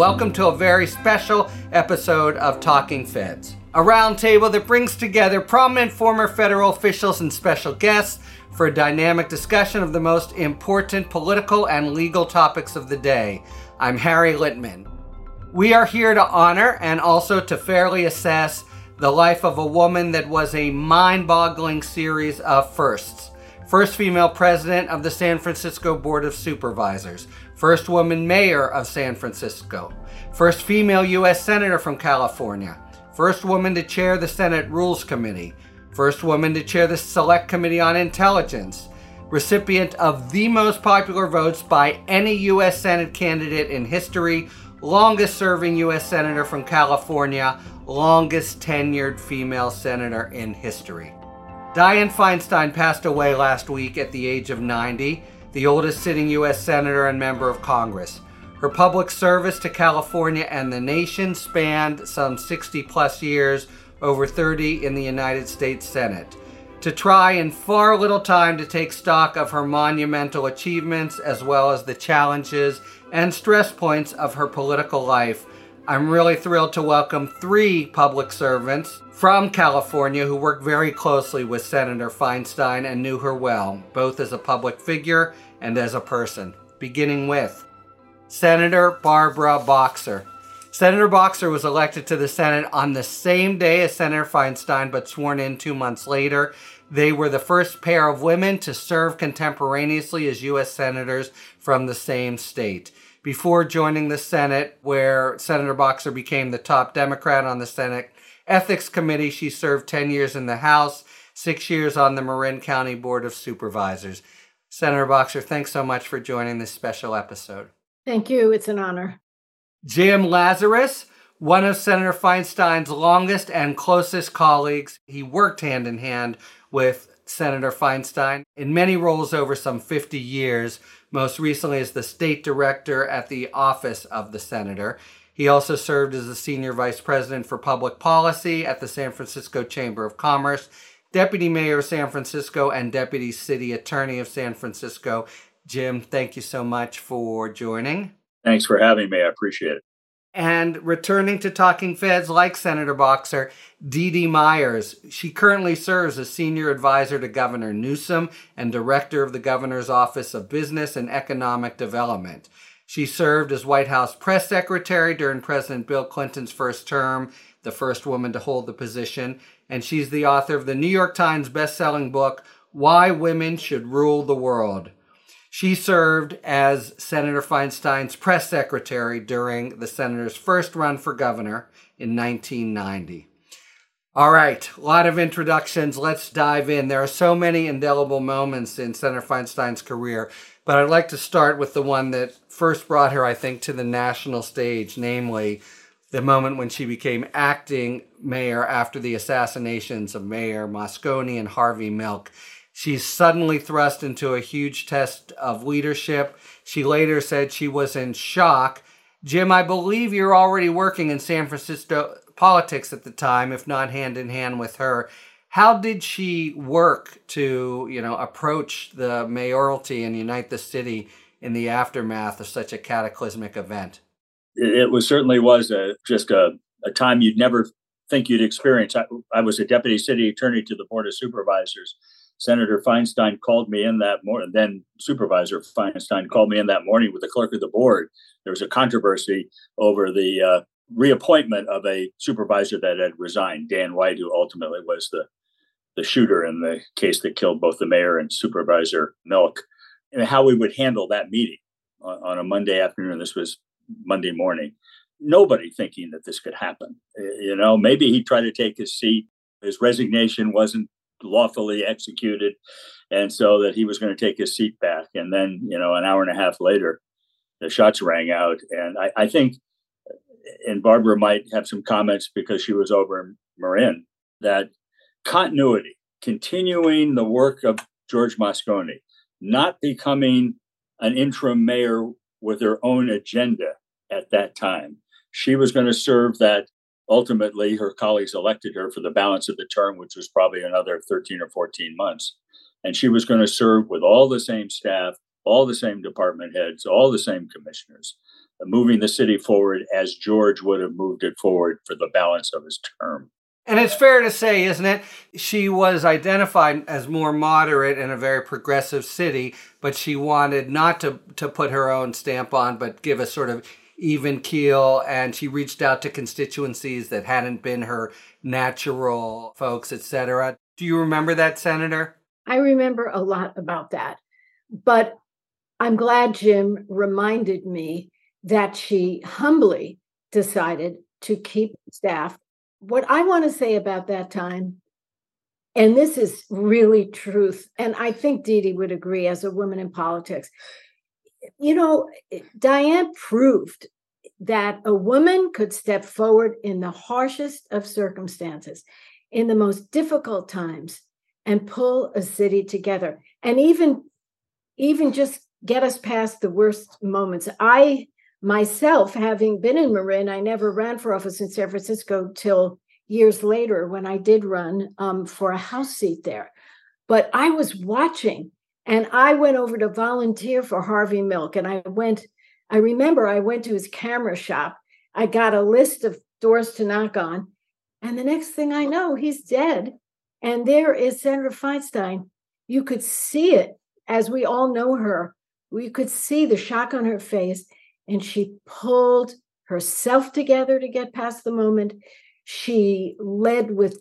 Welcome to a very special episode of Talking Feds, a roundtable that brings together prominent former federal officials and special guests for a dynamic discussion of the most important political and legal topics of the day. I'm Harry Litman. We are here to honor and also to fairly assess the life of a woman that was a mind boggling series of firsts. First female president of the San Francisco Board of Supervisors, first woman mayor of San Francisco, first female U.S. Senator from California, first woman to chair the Senate Rules Committee, first woman to chair the Select Committee on Intelligence, recipient of the most popular votes by any U.S. Senate candidate in history, longest serving U.S. Senator from California, longest tenured female senator in history. Dianne Feinstein passed away last week at the age of 90, the oldest sitting U.S. Senator and member of Congress. Her public service to California and the nation spanned some 60 plus years, over 30 in the United States Senate. To try in far little time to take stock of her monumental achievements as well as the challenges and stress points of her political life, I'm really thrilled to welcome three public servants from California who worked very closely with Senator Feinstein and knew her well, both as a public figure and as a person. Beginning with Senator Barbara Boxer. Senator Boxer was elected to the Senate on the same day as Senator Feinstein, but sworn in two months later. They were the first pair of women to serve contemporaneously as U.S. Senators from the same state before joining the Senate, where Senator Boxer became the top Democrat on the Senate Ethics Committee. She served 10 years in the House, six years on the Marin County Board of Supervisors. Senator Boxer, thanks so much for joining this special episode. Thank you. It's an honor. Jim Lazarus, one of Senator Feinstein's longest and closest colleagues. He worked hand in hand with Senator Feinstein in many roles over some 50 years, most recently as the state director at the office of the senator. He also served as the senior vice president for public policy at the San Francisco Chamber of Commerce, deputy mayor of San Francisco, and deputy city attorney of San Francisco. Jim, thank you so much for joining. Thanks for having me. I appreciate it. And returning to Talking Feds, like Senator Boxer, Dee Dee Myers. She currently serves as senior advisor to Governor Newsom and director of the governor's Office of Business and Economic Development. She served as White House press secretary during President Bill Clinton's first term, the first woman to hold the position, and she's the author of the New York Times bestselling book, Why Women Should Rule the World. She served as Senator Feinstein's press secretary during the senator's first run for governor in 1990. All right, a lot of introductions. Let's dive in. There are so many indelible moments in Senator Feinstein's career, but I'd like to start with the one that first brought her, I think, to the national stage, namely the moment when she became acting mayor after the assassinations of Mayor Moscone and Harvey Milk. She's suddenly thrust into a huge test of leadership. She later said she was in shock. Jim, I believe you're already working in San Francisco politics at the time, if not hand in hand with her. How did she work to, you know, approach the mayoralty and unite the city in the aftermath of such a cataclysmic event? It was certainly was a, just a, a time you'd never think you'd experience. I, I was a deputy city attorney to the Board of Supervisors Senator Feinstein called me in that morning, then Supervisor Feinstein called me in that morning with the clerk of the board. There was a controversy over the uh, reappointment of a supervisor that had resigned, Dan White, who ultimately was the, the shooter in the case that killed both the mayor and Supervisor Milk, and how we would handle that meeting on, on a Monday afternoon. This was Monday morning. Nobody thinking that this could happen. You know, maybe he tried to take his seat. His resignation wasn't lawfully executed, and so that he was going to take his seat back. And then, you know, an hour and a half later, the shots rang out, and I, I think, and Barbara might have some comments because she was over in Marin that continuity, continuing the work of George Moscone, not becoming an interim mayor with her own agenda at that time. She was going to serve that ultimately her colleagues elected her for the balance of the term, which was probably another 13 or 14 months. And she was going to serve with all the same staff, all the same department heads, all the same commissioners. Uh, moving the city forward as George would have moved it forward for the balance of his term. And it's fair to say, isn't it? She was identified as more moderate in a very progressive city, but she wanted not to, to put her own stamp on, but give a sort of even keel. And she reached out to constituencies that hadn't been her natural folks, etc. Do you remember that, Senator? I remember a lot about that. But I'm glad Jim reminded me that she humbly decided to keep staff. What I want to say about that time, and this is really truth, and I think Dee Dee would agree as a woman in politics. You know, Dianne proved that a woman could step forward in the harshest of circumstances, in the most difficult times, and pull a city together, and even even just get us past the worst moments. I myself, having been in Marin, I never ran for office in San Francisco till years later when I did run um, for a House seat there. But I was watching and I went over to volunteer for Harvey Milk. And I went, I remember I went to his camera shop. I got a list of doors to knock on. And the next thing I know, he's dead. And there is Senator Feinstein. You could see it as we all know her. We could see the shock on her face and she pulled herself together to get past the moment. She led with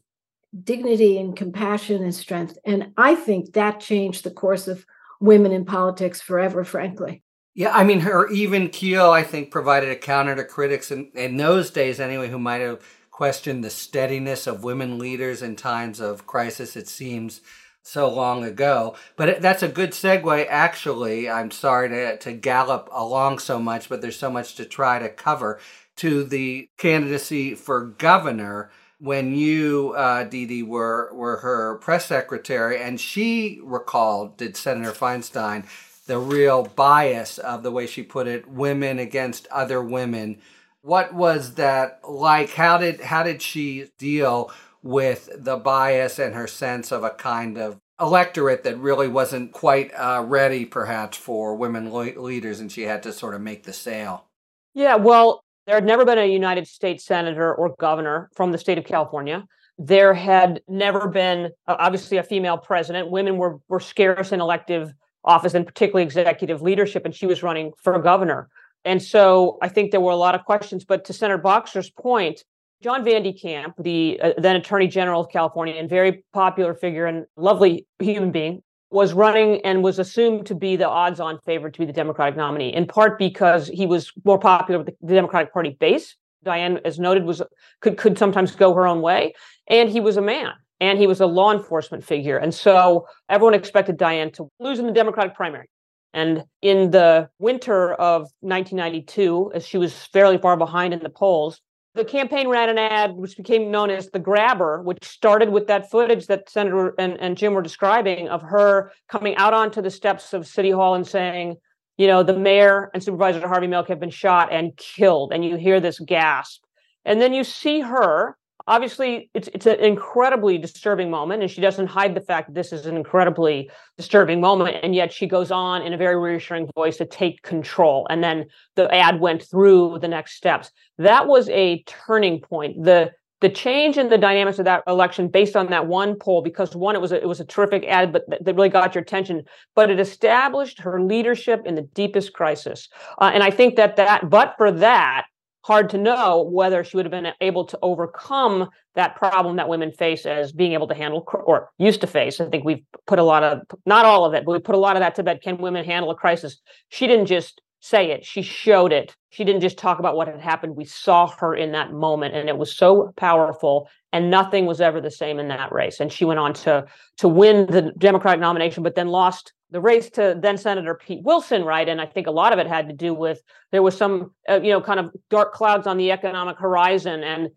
dignity and compassion and strength. And I think that changed the course of women in politics forever, frankly. Yeah, I mean, her even keel, I think, provided a counter to critics in, in those days, anyway, who might have questioned the steadiness of women leaders in times of crisis. It seems so long ago. But that's a good segue, actually. I'm sorry to, to gallop along so much, but there's so much to try to cover to the candidacy for governor when you, uh, Dee Dee, were, were her press secretary, and she recalled, did Senator Feinstein, the real bias of the way she put it, women against other women. What was that like? How did how did she deal with the bias and her sense of a kind of electorate that really wasn't quite uh, ready, perhaps, for women le- leaders, and she had to sort of make the sale. Yeah, well, there had never been a United States senator or governor from the state of California. There had never been, uh, obviously, a female president. Women were were scarce in elective office, and particularly executive leadership. And she was running for governor. And so I think there were a lot of questions. But to Senator Boxer's point, John Van de Kamp, the uh, then Attorney General of California and very popular figure and lovely human being, was running and was assumed to be the odds on favorite to be the Democratic nominee, in part because he was more popular with the Democratic Party base. Dianne, as noted, was could could sometimes go her own way, and he was a man and he was a law enforcement figure, and so everyone expected Dianne to lose in the Democratic primary. And in the winter of 1992, as she was fairly far behind in the polls, the campaign ran an ad which became known as the grabber which started with that footage that senator and, and jim were describing of her coming out onto the steps of city hall and saying you know the mayor and supervisor harvey milk have been shot and killed and you hear this gasp. And then you see her obviously it's it's an incredibly disturbing moment and she doesn't hide the fact that this is an incredibly disturbing moment and yet she goes on in a very reassuring voice to take control and then the ad went through the next steps. That was a turning point. The the change in the dynamics of that election based on that one poll because one it was a, it was a terrific ad but that really got your attention but it established her leadership in the deepest crisis. Uh, and i think that that but for that hard to know whether she would have been able to overcome that problem that women face as being able to handle or used to face. I think we've put a lot of, not all of it, but we put a lot of that to bed. Can women handle a crisis? She didn't just say it, she showed it. She didn't just talk about what had happened. We saw her in that moment and it was so powerful and nothing was ever the same in that race. And she went on to to win the Democratic nomination, but then lost the race to then Senator Pete Wilson, right? And I think a lot of it had to do with there was some, uh, you know, kind of dark clouds on the economic horizon, and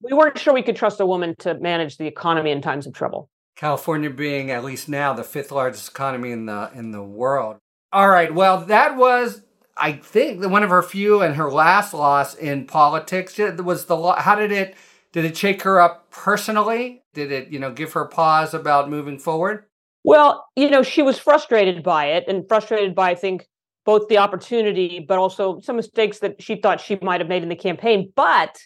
we weren't sure we could trust a woman to manage the economy in times of trouble. California being at least now the fifth largest economy in the in the world. All right, well, that was I think one of her few and her last loss in politics. Was the how did it did it shake her up personally? Did it you know give her pause about moving forward? Well, you know, she was frustrated by it and frustrated by, I think, both the opportunity, but also some mistakes that she thought she might have made in the campaign. But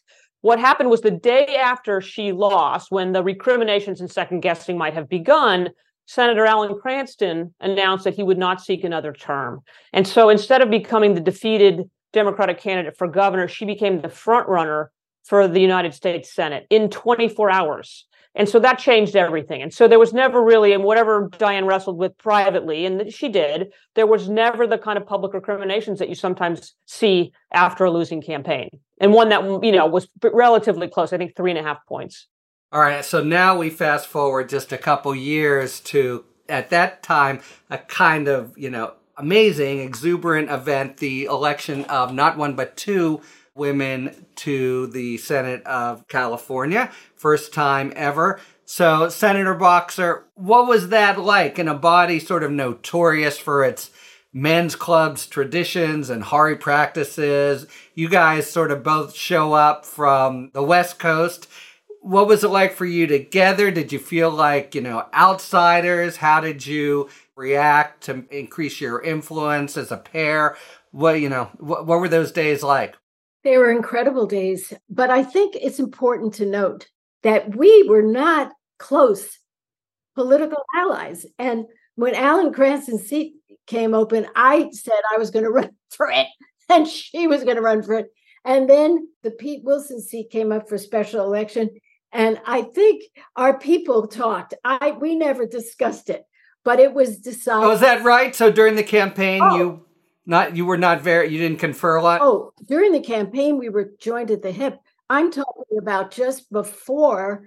what happened was the day after she lost, when the recriminations and second guessing might have begun, Senator Alan Cranston announced that he would not seek another term. And so instead of becoming the defeated Democratic candidate for governor, she became the front runner for the United States Senate in 24 hours. And so that changed everything. And so there was never really, and whatever Dianne wrestled with privately, and she did, there was never the kind of public recriminations that you sometimes see after a losing campaign. And one that, you know, was relatively close, I think three and a half points. All right. So now we fast forward just a couple years to, at that time, a kind of, you know, amazing, exuberant event the election of not one, but two women to the Senate of California. First time ever. So, Senator Boxer, what was that like in a body sort of notorious for its men's clubs traditions and Hari practices? You guys sort of both show up from the West Coast. What was it like for you together? Did you feel like, you know, outsiders? How did you react to increase your influence as a pair? What, you know, what, what were those days like? They were incredible days. But I think it's important to note that we were not close political allies. And when Alan Cranston's seat came open, I said I was going to run for it, and she was going to run for it. And then the Pete Wilson seat came up for special election. And I think our people talked. I we never discussed it, but it was decided. Oh, is that right? So during the campaign, oh, you not you were not very you didn't confer a lot. Oh, during the campaign we were joined at the hip. I'm talking about just before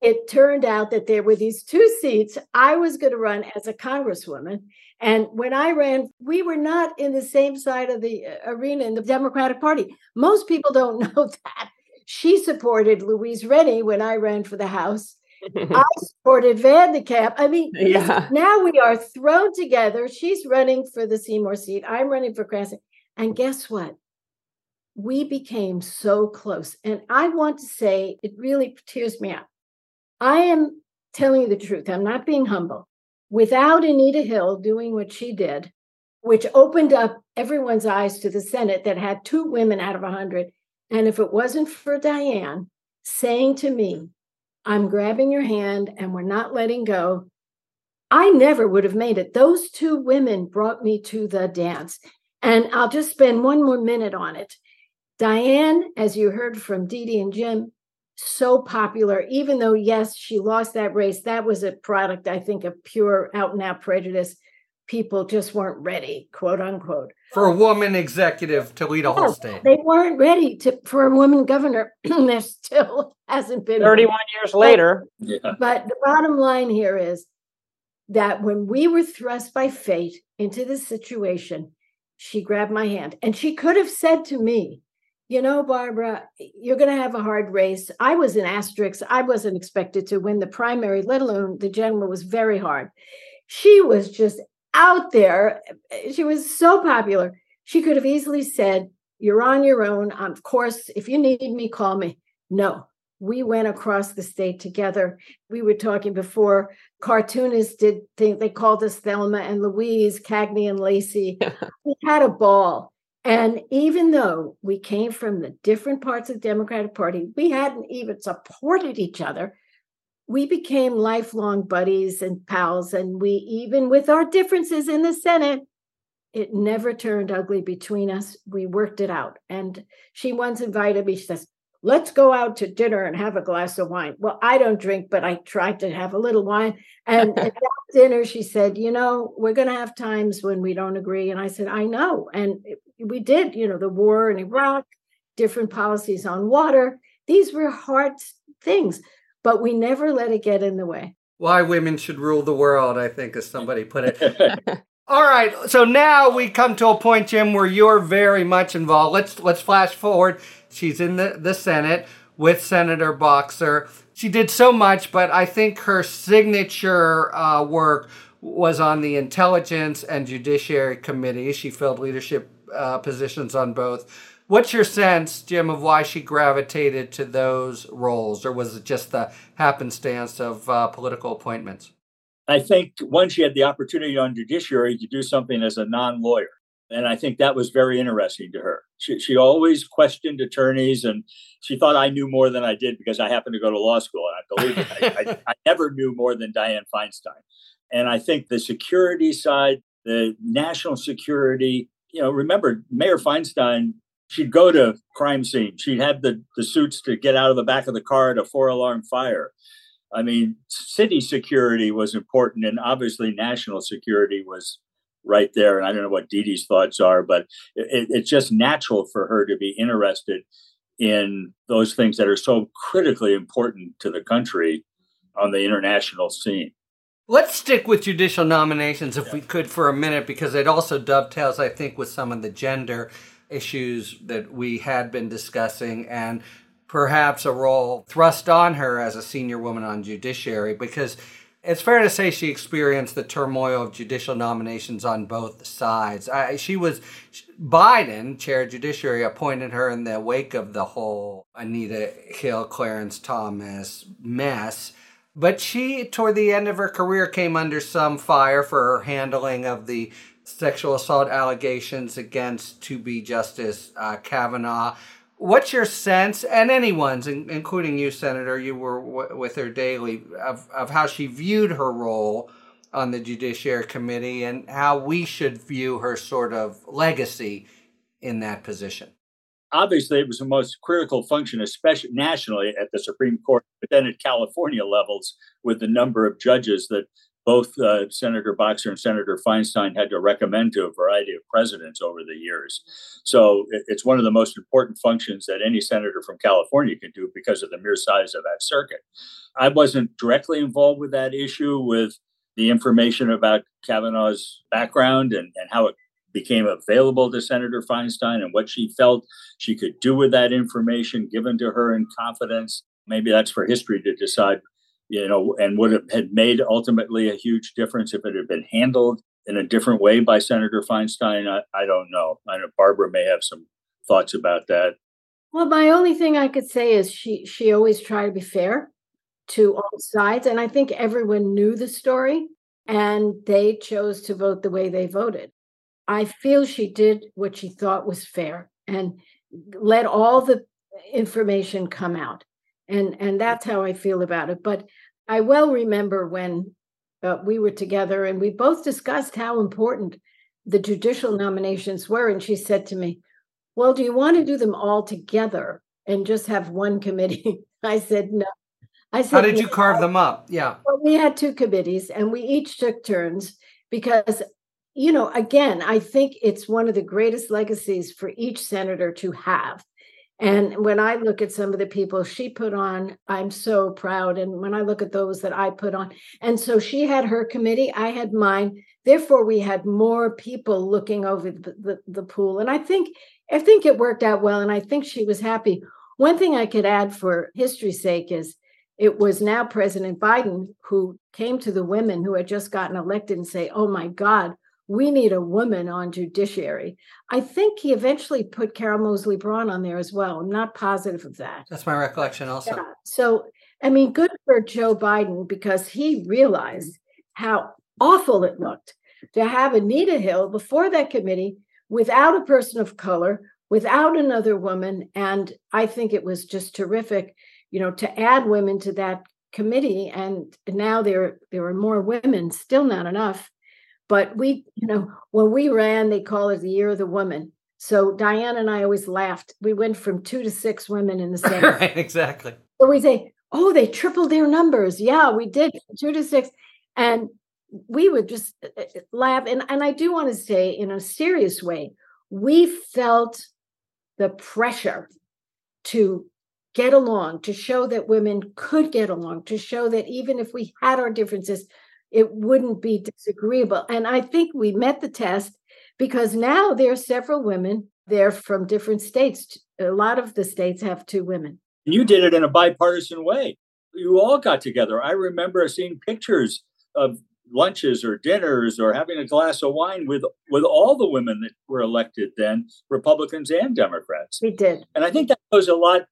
it turned out that there were these two seats. I was going to run as a congresswoman. And when I ran, we were not in the same side of the uh, arena in the Democratic Party. Most people don't know that. She supported Louise Renne when I ran for the House. I supported Van de Kamp. I mean, yeah. now we are thrown together. She's running for the Seymour seat. I'm running for Cranston. And guess what? We became so close. And I want to say, it really tears me up. I am telling you the truth. I'm not being humble. Without Anita Hill doing what she did, which opened up everyone's eyes to the Senate that had two women out of a 100. And if it wasn't for Dianne saying to me, I'm grabbing your hand and we're not letting go. I never would have made it. Those two women brought me to the dance. And I'll just spend one more minute on it. Dianne, as you heard from Dee Dee and Jim, so popular, even though, yes, she lost that race. That was a product, I think, of pure out and out prejudice people just weren't ready, quote unquote. For a woman executive to lead a whole state. They weren't ready to for a woman governor. there still hasn't been 31 one. years later. Yeah. but the bottom line here is that when we were thrust by fate into this situation, she grabbed my hand and she could have said to me, you know, Barbara, you're going to have a hard race. I was an asterisk. I wasn't expected to win the primary, let alone the general was very hard. She was just out there. She was so popular. She could have easily said, You're on your own. Of course, if you need me, call me. No, we went across the state together. We were talking before, cartoonists did think they called us Thelma and Louise, Cagney and Lacey. we had a ball. And even though we came from the different parts of the Democratic Party, we hadn't even supported each other we became lifelong buddies and pals. And we, even with our differences in the Senate, it never turned ugly between us. We worked it out. And she once invited me, she says, Let's go out to dinner and have a glass of wine. Well, I don't drink, but I tried to have a little wine. And at that dinner, she said, You know, we're going to have times when we don't agree. And I said, I know. And we did, you know, the war in Iraq, different policies on water. These were hard things but we never let it get in the way. Why women should rule the world, I think, as somebody put it. All right, so now we come to a point, Jim, where you're very much involved. Let's let's flash forward. She's in the, the Senate with Senator Boxer. She did so much, but I think her signature uh, work was on the Intelligence and Judiciary Committee. She filled leadership uh, positions on both. What's your sense, Jim, of why she gravitated to those roles, or was it just the happenstance of uh, political appointments? I think once she had the opportunity on judiciary to do something as a non lawyer. And I think that was very interesting to her. She, she always questioned attorneys and she thought I knew more than I did because I happened to go to law school. And I believe it. I, I, I never knew more than Dianne Feinstein. And I think the security side, the national security, you know, remember Mayor Feinstein, she'd go to crime scene. She'd have the, the suits to get out of the back of the car at a four alarm fire. I mean, city security was important, and obviously national security was right there. And I don't know what Dee Dee's thoughts are, but it, it's just natural for her to be interested in those things that are so critically important to the country on the international scene. Let's stick with judicial nominations if yeah. we could for a minute, because it also dovetails, I think, with some of the gender issues that we had been discussing and perhaps a role thrust on her as a senior woman on judiciary, because it's fair to say she experienced the turmoil of judicial nominations on both sides. I, she was Biden, chair of judiciary, appointed her in the wake of the whole Anita Hill, Clarence Thomas mess. But she, toward the end of her career, came under some fire for her handling of the sexual assault allegations against to be Justice uh, Kavanaugh. What's your sense, and anyone's, including you, Senator, you were w- with her daily, of, of how she viewed her role on the Judiciary Committee and how we should view her sort of legacy in that position? Obviously, it was the most critical function, especially nationally at the Supreme Court, but then at California levels with the number of judges that both uh, Senator Boxer and Senator Feinstein had to recommend to a variety of presidents over the years. So it's one of the most important functions that any senator from California can do because of the mere size of that circuit. I wasn't directly involved with that issue with the information about Kavanaugh's background and, and how it became available to Senator Feinstein and what she felt she could do with that information given to her in confidence. Maybe that's for history to decide you know, and would have had made ultimately a huge difference if it had been handled in a different way by Senator Feinstein. I, I don't know. I know Barbara may have some thoughts about that. Well, my only thing I could say is she she always tried to be fair to all sides, and I think everyone knew the story, and they chose to vote the way they voted. I feel she did what she thought was fair and let all the information come out and and that's how i feel about it but i well remember when uh, we were together and we both discussed how important the judicial nominations were and she said to me well do you want to do them all together and just have one committee? I said no. I said how did you carve them up? Yeah. well we had two committees and we each took turns because you know again i think it's one of the greatest legacies for each senator to have and when I look at some of the people she put on, I'm so proud. And when I look at those that I put on, and so she had her committee, I had mine. Therefore, we had more people looking over the, the, the pool. And I think I think it worked out well. And I think she was happy. One thing I could add for history's sake is it was now President Biden who came to the women who had just gotten elected and say, Oh my God, we need a woman on judiciary. I think he eventually put Carol Moseley Braun on there as well. I'm not positive of that. That's my recollection also. Yeah. So, I mean, good for Joe Biden because he realized how awful it looked to have Anita Hill before that committee without a person of color, without another woman. And I think it was just terrific, you know, to add women to that committee. And now there, there are more women, still not enough but we, you know, when we ran, they call it the year of the woman. So Dianne and I always laughed. We went from two to six women in the same. right, exactly. So we say, oh, they tripled their numbers. Yeah, we did two to six. And we would just uh, uh, laugh. And, and I do want to say, in a serious way, we felt the pressure to get along, to show that women could get along, to show that even if we had our differences, it wouldn't be disagreeable. And I think we met the test because now there are several women. They're from different states. A lot of the states have two women. You did it in a bipartisan way. You all got together. I remember seeing pictures of lunches or dinners or having a glass of wine with with all the women that were elected then, Republicans and Democrats. We did. And I think that goes a lot.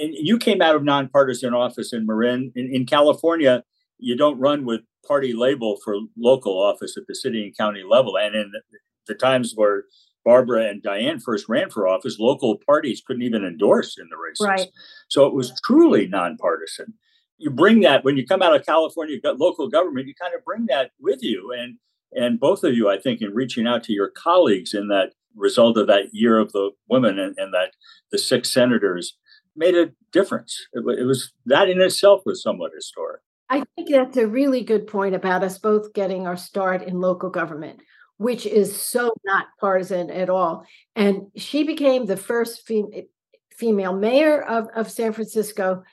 And you came out of nonpartisan office in Marin. In, in California, you don't run with party label for local office at the city and county level. And in the times where Barbara and Dianne first ran for office, local parties couldn't even endorse in the races. Right. So it was truly nonpartisan. You bring that when you come out of California you've got local government, you kind of bring that with you. And and both of you, I think, in reaching out to your colleagues in that result of that year of the women and, and that the six senators made a difference. It, it was that in itself was somewhat historic. I think that's a really good point about us both getting our start in local government, which is so not partisan at all. And she became the first fem- female mayor of, of San Francisco.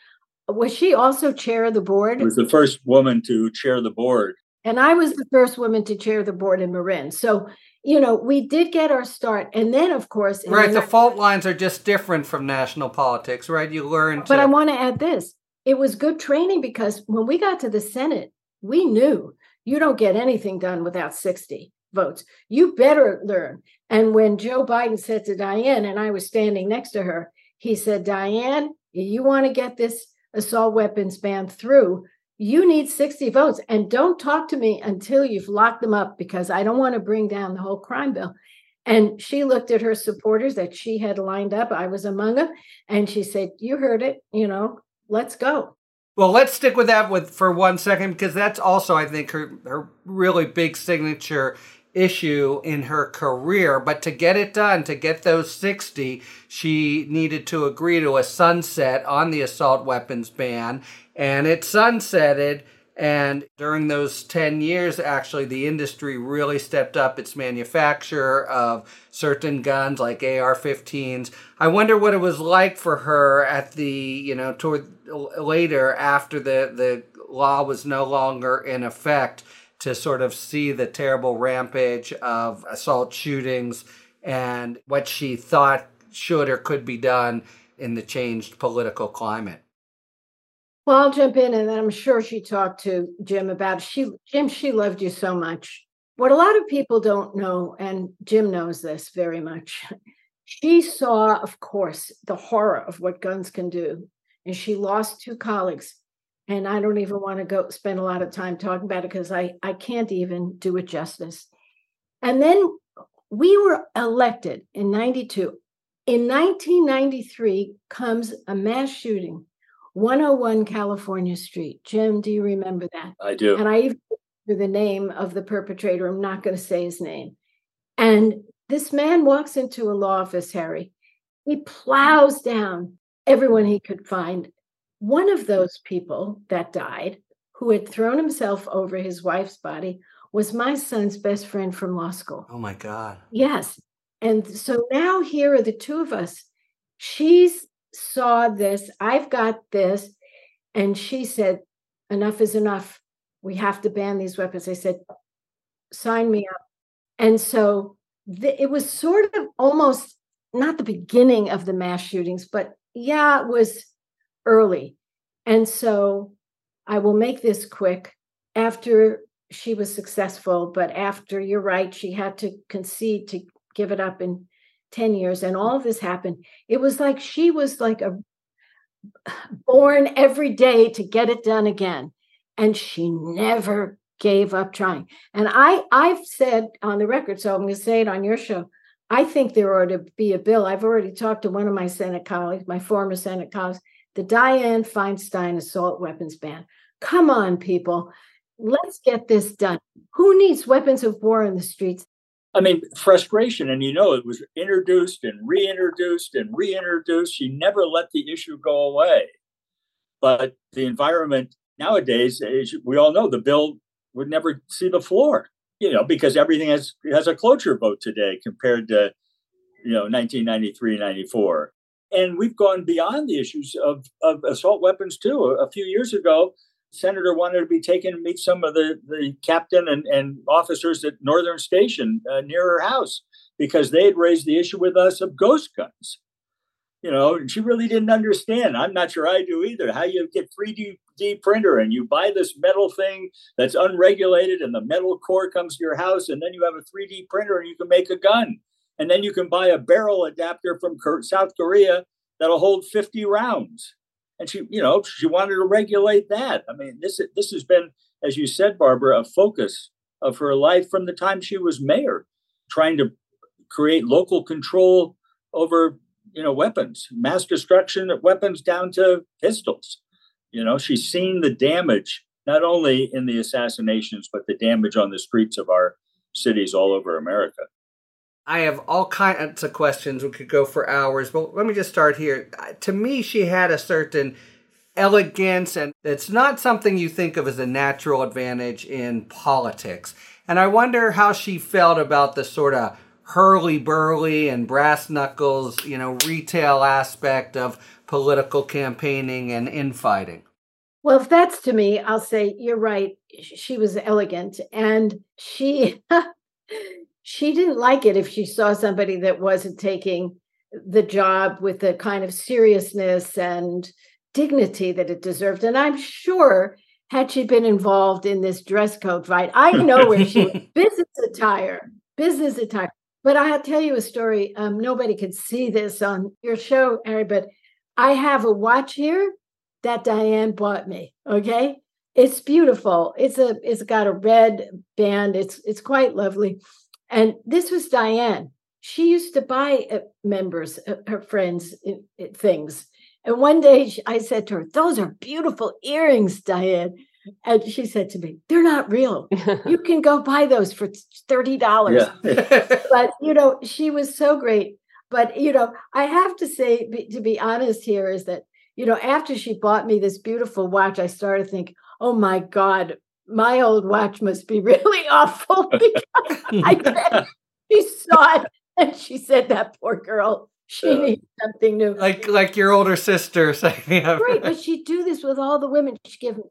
Was she also chair of the board? She was the first woman to chair the board. And I was the first woman to chair the board in Marin. So, you know, we did get our start. And then, of course, right, the, the fault lines are just different from national politics, right? You learn. To... But I want to add this it was good training because when we got to the Senate, we knew you don't get anything done without 60 votes. You better learn. And when Joe Biden said to Dianne, and I was standing next to her, he said, Dianne, you want to get this assault weapons ban through, you need 60 votes. And don't talk to me until you've locked them up because I don't want to bring down the whole crime bill. And she looked at her supporters that she had lined up. I was among them. And she said, You heard it, you know, let's go. Well, let's stick with that with for one second because that's also, I think, her her really big signature issue in her career. But to get it done, to get those sixty, she needed to agree to a sunset on the assault weapons ban, and it sunsetted and during those 10 years, actually, the industry really stepped up its manufacture of certain guns like AR 15s. I wonder what it was like for her at the, you know, toward later after the, the law was no longer in effect to sort of see the terrible rampage of assault shootings and what she thought should or could be done in the changed political climate. Well, I'll jump in and then I'm sure she talked to Jim about she Jim, she loved you so much. What a lot of people don't know, and Jim knows this very much, she saw, of course, the horror of what guns can do. And she lost two colleagues. And I don't even want to go spend a lot of time talking about it because I, I can't even do it justice. And then we were elected in 92. In 1993 comes a mass shooting 101 California Street. Jim, do you remember that? I do. And I even remember the name of the perpetrator. I'm not going to say his name. And this man walks into a law office, Harry. He plows down everyone he could find. One of those people that died, who had thrown himself over his wife's body, was my son's best friend from law school. Oh my God. Yes. And so now here are the two of us. She's saw this. I've got this. And she said, Enough is enough. We have to ban these weapons. I said, Sign me up. And so the, it was sort of almost not the beginning of the mass shootings, but yeah, it was early. And so I will make this quick. After she was successful, but after you're right, she had to concede to give it up in 10 years and all of this happened it was like she was like a born every day to get it done again. And she never gave up trying. And i i've said on the record so i'm going to say it on your show i think there ought to be a bill. I've already talked to one of my senate colleagues my former senate colleagues the dianne feinstein assault weapons ban. Come on people. Let's get this done. Who needs weapons of war in the streets I mean, frustration. And you know, it was introduced and reintroduced and reintroduced. She never let the issue go away. But the environment nowadays, as we all know, the bill would never see the floor, you know, because everything has, has a cloture vote today compared to, you know, 1993, 94. And we've gone beyond the issues of, of assault weapons too. A, a few years ago, senator wanted to be taken to meet some of the, the captain and, and officers at Northern Station uh, near her house because they had raised the issue with us of ghost guns. You know, and she really didn't understand. I'm not sure I do either. How you get 3D printer and you buy this metal thing that's unregulated, and the metal core comes to your house, and then you have a 3D printer and you can make a gun, and then you can buy a barrel adapter from South Korea that'll hold 50 rounds and she, you know, she wanted to regulate that. I mean, this this has been, as you said, Barbara, a focus of her life from the time she was mayor, trying to create local control over you know weapons, mass destruction of weapons down to pistols. You know, she's seen the damage not only in the assassinations, but the damage on the streets of our cities all over America. I have all kinds of questions. We could go for hours, but let me just start here. To me, she had a certain elegance, and it's not something you think of as a natural advantage in politics. And I wonder how she felt about the sort of hurly burly and brass knuckles, you know, retail aspect of political campaigning and infighting. Well, if that's to me, I'll say you're right. She was elegant and she she didn't like it if she saw somebody that wasn't taking the job with the kind of seriousness and dignity that it deserved. And I'm sure had she been involved in this dress code fight, I know where she was. business attire, business attire. But I'll tell you a story. Um, nobody can see this on your show, Harry, but I have a watch here that Dianne bought me. Okay. It's beautiful. It's a it's got a red band. It's it's quite lovely. And this was Dianne. She used to buy uh, members, uh, her friends, uh, things. And one day I said to her, Those are beautiful earrings, Dianne. And she said to me, They're not real. you can go buy those for $30. Yeah. but, you know, she was so great. But, you know, I have to say, to be honest here, is that, you know, after she bought me this beautiful watch, I started to think, Oh my God, my old watch must be really awful because I she saw it and she said, That poor girl she uh, needs something new. Like like your older sister saying, yeah. Right, but she'd do this with all the women. She give them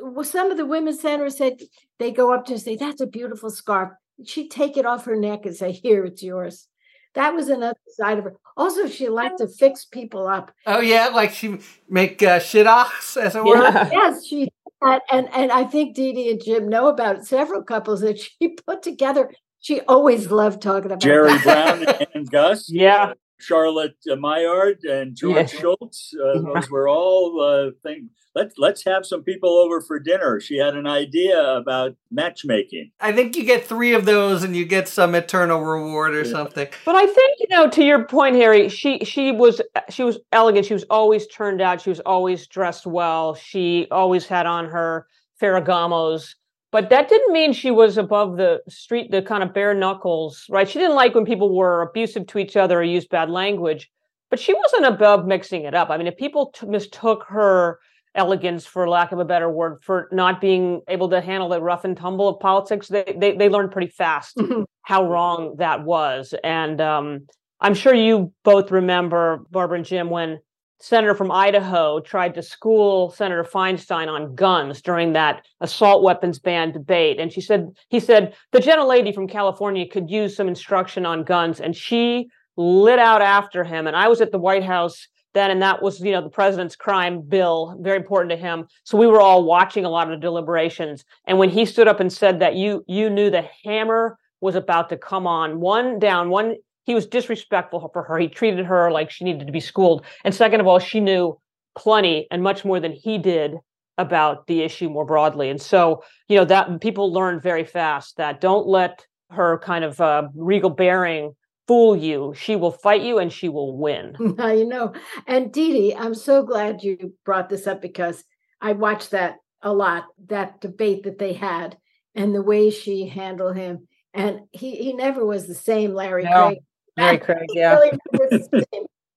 well, some of the women centers said they go up to say, That's a beautiful scarf. She'd take it off her neck and say, Here, it's yours. That was another side of her. Also, she liked to fix people up. Oh yeah, like she make uh, shidduchs, as it were. Yeah. Yes, she and, and and I think Dee Dee and Jim know about several couples that she put together. She always loved talking about Jerry Brown and Gust. Yeah, Charlotte uh, Mailliard and George yeah. Shultz. Uh, those were all uh, things. Let's let's have some people over for dinner. She had an idea about matchmaking. I think you get three of those, and you get some eternal reward or yeah. something. But I think you know, to your point, Harry, she she was she was elegant. She was always turned out. She was always dressed well. She always had on her Ferragamos but that didn't mean she was above the street, the kind of bare knuckles, right? She didn't like when people were abusive to each other or used bad language, but she wasn't above mixing it up. I mean, if people t- mistook her elegance, for lack of a better word, for not being able to handle the rough and tumble of politics, they they, they learned pretty fast mm-hmm. how wrong that was. And um, I'm sure you both remember, Barbara and Jim, when senator from Idaho tried to school Senator Feinstein on guns during that assault weapons ban debate. And she said, he said, the gentle lady from California could use some instruction on guns. And she lit out after him. And I was at the White House then, and that was, you know, the president's crime bill, very important to him. So we were all watching a lot of the deliberations. And when he stood up and said that you you knew the hammer was about to come on, one down, one he was disrespectful for her. He treated her like she needed to be schooled. And second of all, she knew plenty and much more than he did about the issue more broadly. And so, you know, that people learned very fast that don't let her kind of uh, regal bearing fool you. She will fight you and she will win. you know, and Dee Dee, I'm so glad you brought this up because I watched that a lot, that debate that they had and the way she handled him. And he, he never was the same Larry no. Craig Larry Craig, yeah.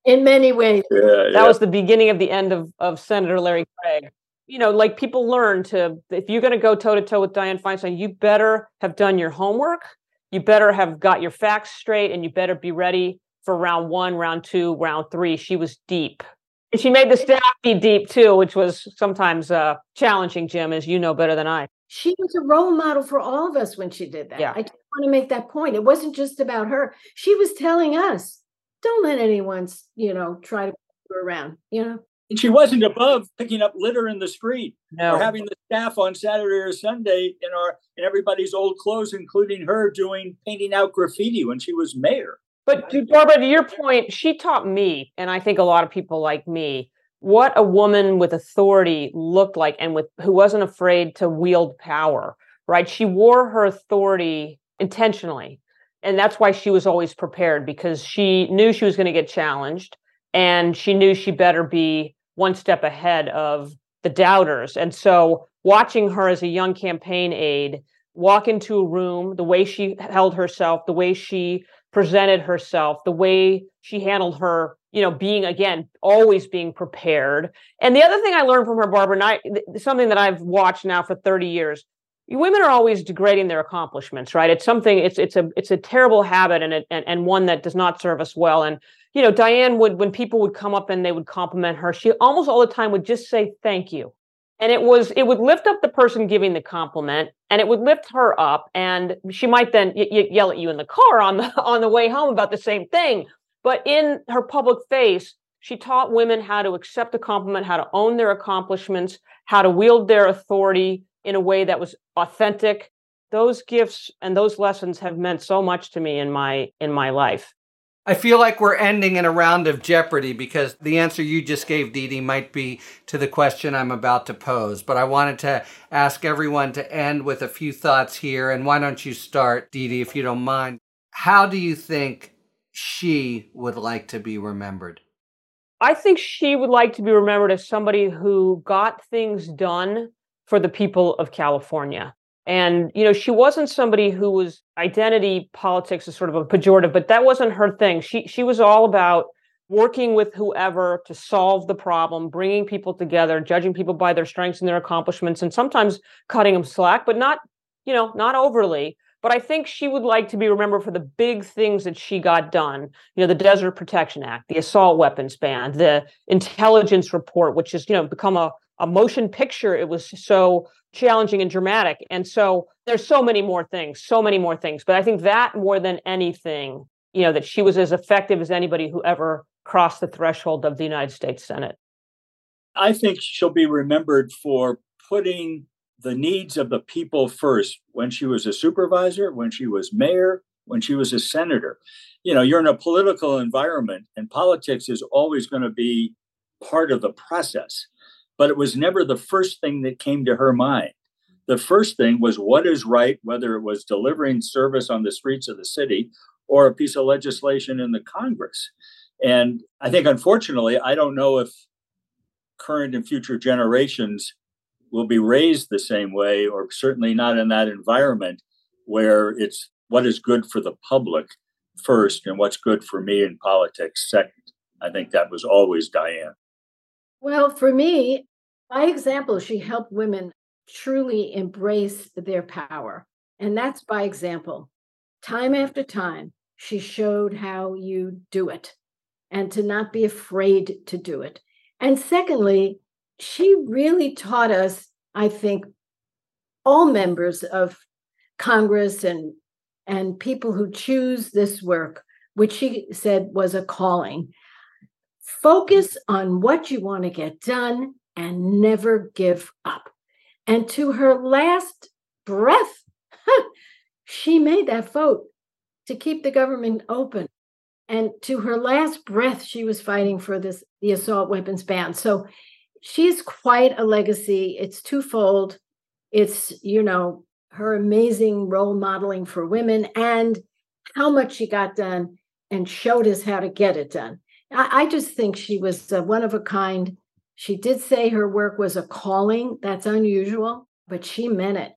in many ways. Yeah, yeah. That was the beginning of the end of, of Senator Larry Craig. You know, like people learn to, if you're going to go toe to toe with Dianne Feinstein, you better have done your homework. You better have got your facts straight and you better be ready for round one, round two, round three. She was deep. And she made the staff be deep too, which was sometimes uh, challenging, Jim, as you know better than I. She was a role model for all of us when she did that. Yeah. I want to make that point. It wasn't just about her. She was telling us, don't let anyone, you know, try to put her around, you know. And she wasn't above picking up litter in the street no. or having the staff on Saturday or Sunday in our in everybody's old clothes, including her doing painting out graffiti when she was mayor. But to, Barbara, to your point, she taught me, and I think a lot of people like me, what a woman with authority looked like and with who wasn't afraid to wield power. Right? She wore her authority intentionally and that's why she was always prepared because she knew she was going to get challenged and she knew she better be one step ahead of the doubters. And so watching her as a young campaign aide walk into a room, the way she held herself, the way she presented herself, the way she handled her, you know, being again, always being prepared. And the other thing I learned from her, Barbara, and I, something that I've watched now for 30 years, women are always degrading their accomplishments right? It's something it's it's a it's a terrible habit and it, and, and one that does not serve us well. And you know dianne would when people would come up and they would compliment her she almost all the time would just say thank you and it was it would lift up the person giving the compliment and it would lift her up and she might then y- y- yell at you in the car on the on the way home about the same thing. But in her public face she taught women how to accept a compliment how to own their accomplishments how to wield their authority in a way that was authentic. Those gifts and those lessons have meant so much to me in my in my life I feel like we're ending in a round of Jeopardy because the answer you just gave, Dee Dee, might be to the question I'm about to pose. But I wanted to ask everyone to end with a few thoughts here. And why don't you start, Dee Dee, if you don't mind? How do you think she would like to be remembered? I think she would like to be remembered as somebody who got things done for the people of California. And, you know, she wasn't somebody who was identity politics is sort of a pejorative, but that wasn't her thing. She she was all about working with whoever to solve the problem, bringing people together, judging people by their strengths and their accomplishments, and sometimes cutting them slack, but not, you know, not overly. But I think she would like to be remembered for the big things that she got done. You know, the Desert Protection Act, the assault weapons ban, the intelligence report, which has, you know, become a a motion picture it was so challenging and dramatic. And so there's so many more things so many more things. But i think that more than anything you know that she was as effective as anybody who ever crossed the threshold of the united states senate. I think she'll be remembered for putting the needs of the people first. When she was a supervisor when she was mayor when she was a senator. You know you're in a political environment and politics is always going to be part of the process but it was never the first thing that came to her mind. The first thing was what is right, whether it was delivering service on the streets of the city or a piece of legislation in the Congress. And I think, unfortunately, I don't know if current and future generations will be raised the same way, or certainly not in that environment where it's what is good for the public first and what's good for me in politics second. I think that was always Dianne. Well, for me, by example, she helped women truly embrace their power. And that's by example. Time after time, she showed how you do it and to not be afraid to do it. And secondly, she really taught us, I think, all members of Congress and and people who choose this work, which she said was a calling, Focus on what you want to get done and never give up. And to her last breath, she made that vote to keep the government open. And to her last breath, she was fighting for this the assault weapons ban. So she's quite a legacy. It's twofold. It's, you know, her amazing role modeling for women and how much she got done and showed us how to get it done. I, I just think she was uh, one of a kind. She did say her work was a calling. That's unusual, but she meant it.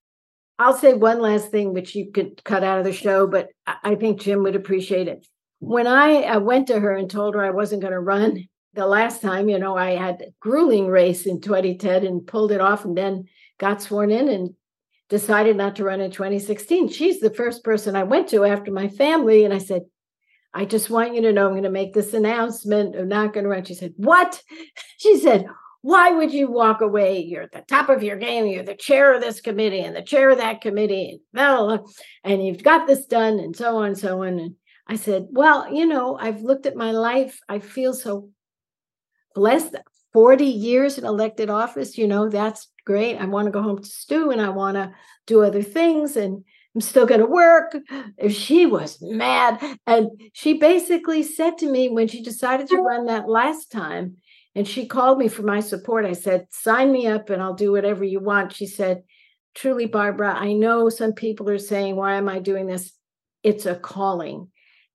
I'll say one last thing, which you could cut out of the show, but I think Jim would appreciate it. When I, I went to her and told her I wasn't going to run the last time, you know, I had a grueling race in 2010 and pulled it off and then got sworn in and decided not to run in 2016. She's the first person I went to after my family. And I said, I just want you to know I'm going to make this announcement. I'm not going to run. She said, What? She said, Why would you walk away? You're at the top of your game. You're the chair of this committee and the chair of that committee. And you've got this done and so on and so on. And I said, Well, you know, I've looked at my life. I feel so blessed. 40 years in elected office, you know, that's great. I want to go home to Stu and I want to do other things. And I'm still going to work. If she was mad. And she basically said to me when she decided to run that last time, and she called me for my support. I said, sign me up and I'll do whatever you want. She said, truly, Barbara, I know some people are saying, why am I doing this? it's a calling.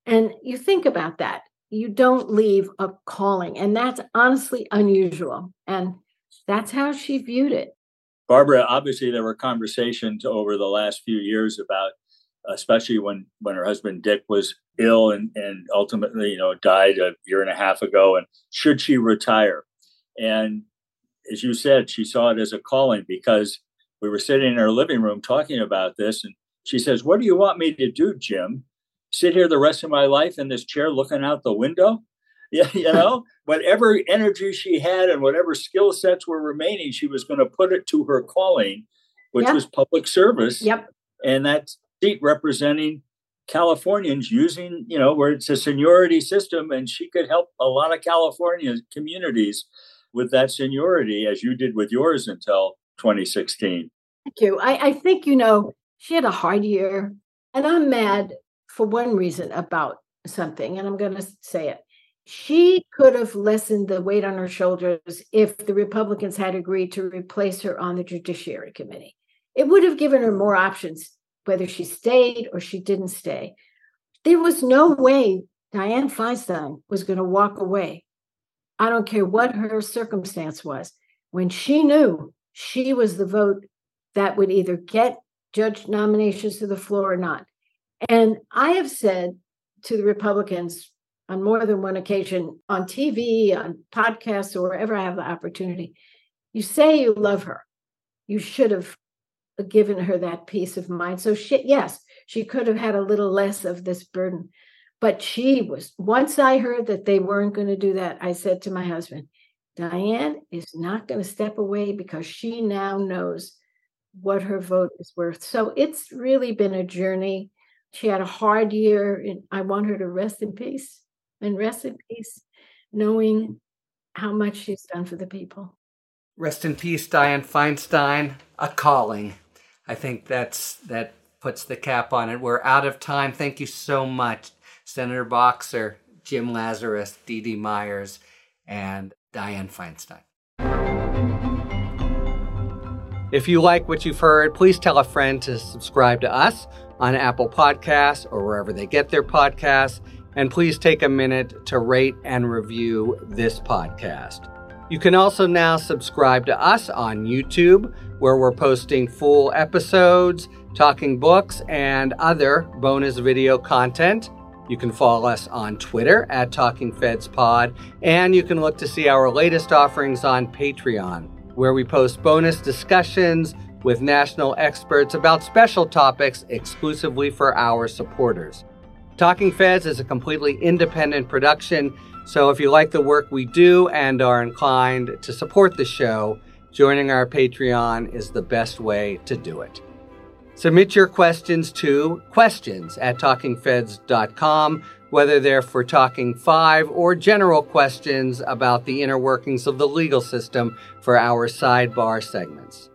And you think about that. You don't leave a calling. And that's honestly unusual. And that's how she viewed it. Barbara, obviously, there were conversations over the last few years about, especially when when her husband Dick was ill and and ultimately, you know, died a year and a half ago, and should she retire? And as you said, she saw it as a calling because we were sitting in her living room talking about this, and she says, "What do you want me to do, Jim? Sit here the rest of my life in this chair looking out the window?" Yeah, you know, whatever energy she had and whatever skill sets were remaining, she was going to put it to her calling, which yep. was public service. Yep. And that seat representing Californians using, you know, where it's a seniority system, and she could help a lot of California communities with that seniority, as you did with yours until 2016. Thank you. I, I think, you know, she had a hard year, and I'm mad for one reason about something, and I'm going to say it she could have lessened the weight on her shoulders if the Republicans had agreed to replace her on the Judiciary Committee. It would have given her more options, whether she stayed or she didn't stay. There was no way Dianne Feinstein was going to walk away. I don't care what her circumstance was. When she knew she was the vote that would either get judge nominations to the floor or not. And I have said to the Republicans on more than one occasion on TV, on podcasts, or wherever I have the opportunity. You say you love her. You should have given her that peace of mind. So she, yes, she could have had a little less of this burden. But she was, once I heard that they weren't going to do that, I said to my husband, Dianne is not going to step away because she now knows what her vote is worth. So it's really been a journey. She had a hard year, and I want her to rest in peace and rest in peace, knowing how much she's done for the people. Rest in peace, Dianne Feinstein. A calling. I think that's that puts the cap on it. We're out of time. Thank you so much, Senator Boxer, Jim Lazarus, Dee Dee Myers, and Dianne Feinstein. If you like what you've heard, please tell a friend to subscribe to us on Apple Podcasts or wherever they get their podcasts. And please take a minute to rate and review this podcast. You can also now subscribe to us on YouTube, where we're posting full episodes, talking books, and other bonus video content. You can follow us on Twitter at Talking Feds Pod, and you can look to see our latest offerings on Patreon, where we post bonus discussions with national experts about special topics exclusively for our supporters. Talking Feds is a completely independent production, so if you like the work we do and are inclined to support the show, joining our Patreon is the best way to do it. Submit your questions to questions at talkingfeds.com, whether they're for Talking 5 or general questions about the inner workings of the legal system for our sidebar segments.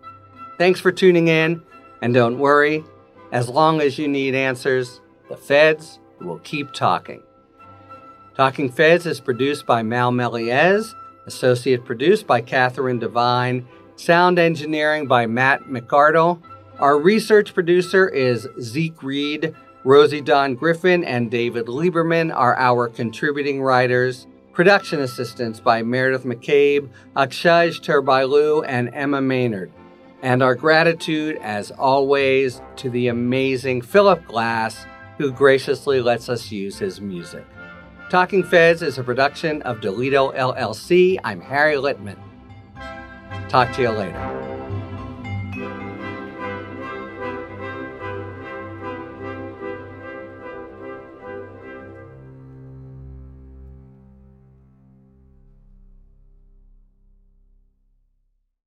Thanks for tuning in, and don't worry, as long as you need answers, the feds will keep talking. Talking Feds is produced by Mal Meliez, associate produced by Catherine Devine, sound engineering by Matt McArdle. Our research producer is Zeke Reed. Rosie Don Griffin and David Lieberman are our contributing writers. Production assistants by Meredith McCabe, Akshaj Terbailu, and Emma Maynard. And our gratitude, as always, to the amazing Philip Glass who graciously lets us use his music. Talking Feds is a production of Delito LLC. I'm Harry Littman. Talk to you later.